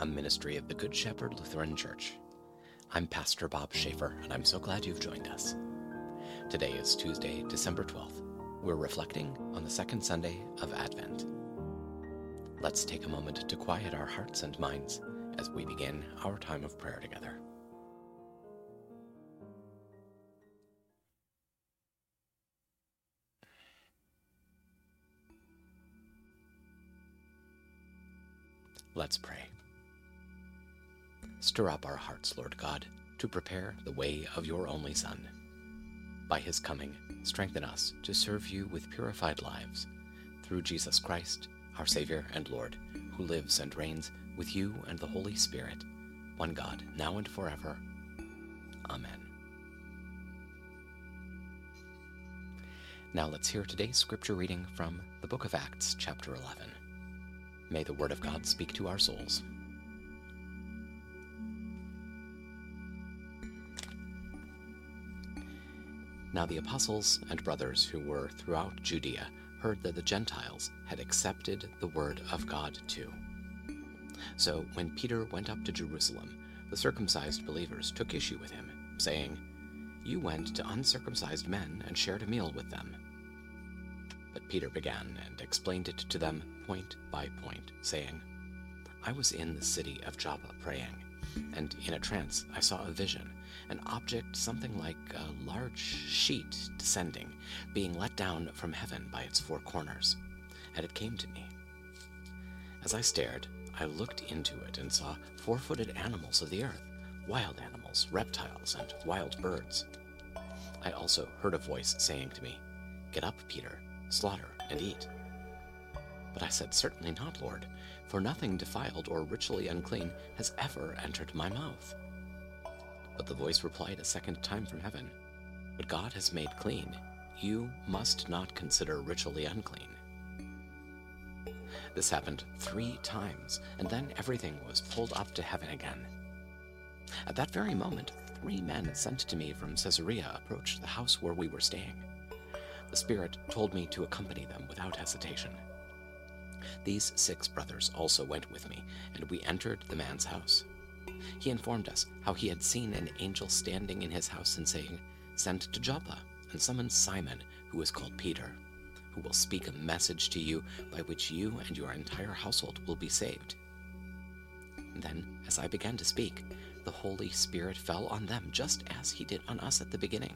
A ministry of the Good Shepherd Lutheran Church. I'm Pastor Bob Schaefer, and I'm so glad you've joined us. Today is Tuesday, December 12th. We're reflecting on the second Sunday of Advent. Let's take a moment to quiet our hearts and minds as we begin our time of prayer together. Let's pray. Stir up our hearts, Lord God, to prepare the way of your only Son. By his coming, strengthen us to serve you with purified lives. Through Jesus Christ, our Savior and Lord, who lives and reigns with you and the Holy Spirit, one God, now and forever. Amen. Now let's hear today's scripture reading from the book of Acts, chapter 11. May the Word of God speak to our souls. Now the apostles and brothers who were throughout Judea heard that the Gentiles had accepted the word of God too. So when Peter went up to Jerusalem, the circumcised believers took issue with him, saying, You went to uncircumcised men and shared a meal with them. But Peter began and explained it to them point by point, saying, I was in the city of Joppa praying, and in a trance I saw a vision, an object something like a large sheet descending, being let down from heaven by its four corners, and it came to me. As I stared, I looked into it and saw four footed animals of the earth, wild animals, reptiles, and wild birds. I also heard a voice saying to me, Get up, Peter, slaughter and eat. But I said, Certainly not, Lord, for nothing defiled or ritually unclean has ever entered my mouth. But the voice replied a second time from heaven, What God has made clean, you must not consider ritually unclean. This happened three times, and then everything was pulled up to heaven again. At that very moment, three men sent to me from Caesarea approached the house where we were staying. The Spirit told me to accompany them without hesitation. These six brothers also went with me, and we entered the man's house. He informed us how he had seen an angel standing in his house and saying, Send to Joppa and summon Simon, who is called Peter, who will speak a message to you by which you and your entire household will be saved. Then, as I began to speak, the Holy Spirit fell on them just as he did on us at the beginning.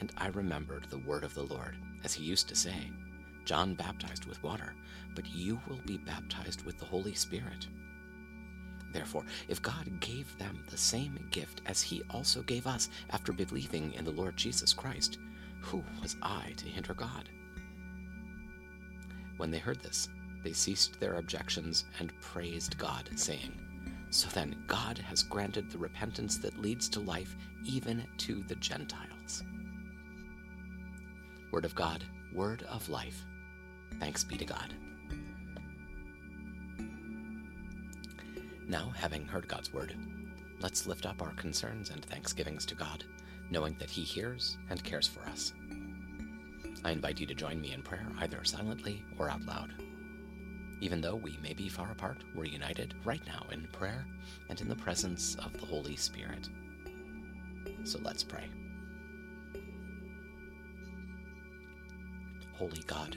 And I remembered the word of the Lord, as he used to say, John baptized with water, but you will be baptized with the Holy Spirit. Therefore, if God gave them the same gift as he also gave us after believing in the Lord Jesus Christ, who was I to hinder God? When they heard this, they ceased their objections and praised God, saying, So then, God has granted the repentance that leads to life even to the Gentiles. Word of God, word of life. Thanks be to God. Now, having heard God's word, let's lift up our concerns and thanksgivings to God, knowing that He hears and cares for us. I invite you to join me in prayer, either silently or out loud. Even though we may be far apart, we're united right now in prayer and in the presence of the Holy Spirit. So let's pray. Holy God,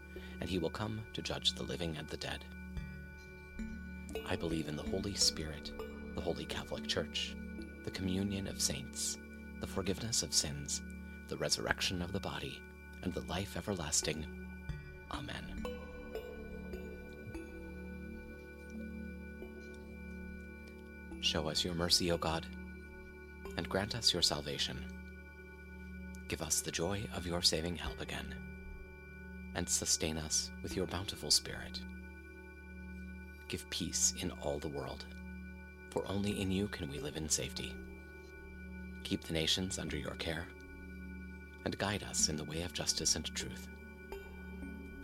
and he will come to judge the living and the dead. I believe in the Holy Spirit, the Holy Catholic Church, the communion of saints, the forgiveness of sins, the resurrection of the body, and the life everlasting. Amen. Show us your mercy, O God, and grant us your salvation. Give us the joy of your saving help again, and sustain us with your bountiful Spirit. Give peace in all the world, for only in you can we live in safety. Keep the nations under your care, and guide us in the way of justice and truth.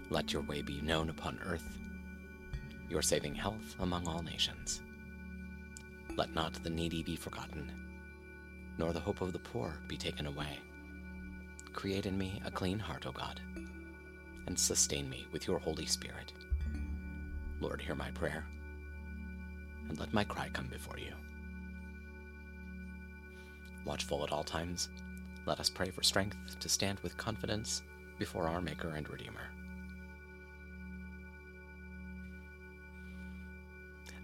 Let your way be known upon earth, your saving health among all nations. Let not the needy be forgotten, nor the hope of the poor be taken away. Create in me a clean heart, O God, and sustain me with your Holy Spirit. Lord, hear my prayer, and let my cry come before you. Watchful at all times, let us pray for strength to stand with confidence before our Maker and Redeemer.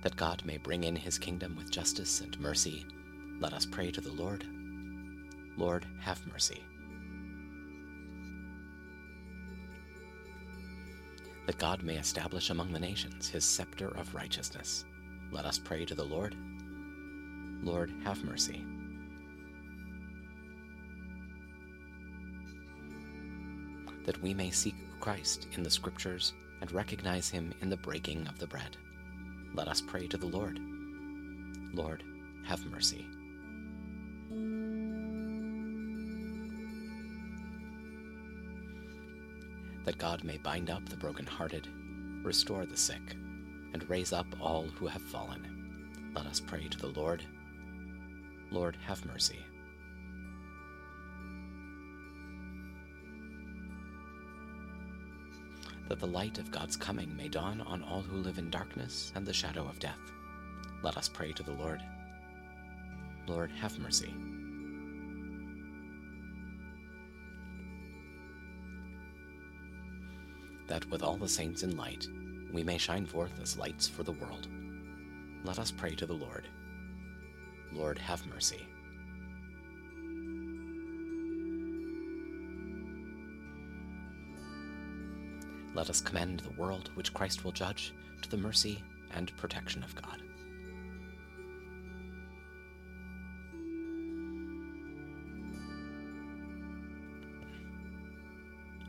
That God may bring in his kingdom with justice and mercy, let us pray to the Lord. Lord, have mercy. That God may establish among the nations his scepter of righteousness, let us pray to the Lord. Lord, have mercy. that we may seek Christ in the Scriptures and recognize him in the breaking of the bread. Let us pray to the Lord. Lord, have mercy. That God may bind up the brokenhearted, restore the sick, and raise up all who have fallen. Let us pray to the Lord. Lord, have mercy. that the light of God's coming may dawn on all who live in darkness and the shadow of death. Let us pray to the Lord. Lord, have mercy. That with all the saints in light, we may shine forth as lights for the world. Let us pray to the Lord. Lord, have mercy. let us commend the world which Christ will judge to the mercy and protection of God.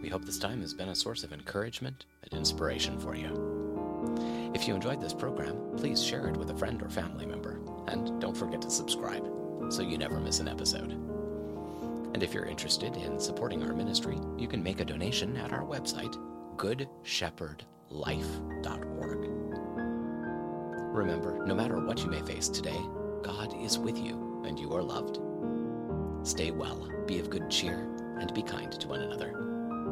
We hope this time has been a source of encouragement and inspiration for you. If you enjoyed this program, please share it with a friend or family member, and don't forget to subscribe so you never miss an episode. And if you're interested in supporting our ministry, you can make a donation at our website, goodshepherdlife.org. Remember, no matter what you may face today, God is with you and you are loved. Stay well, be of good cheer, and be kind to one another.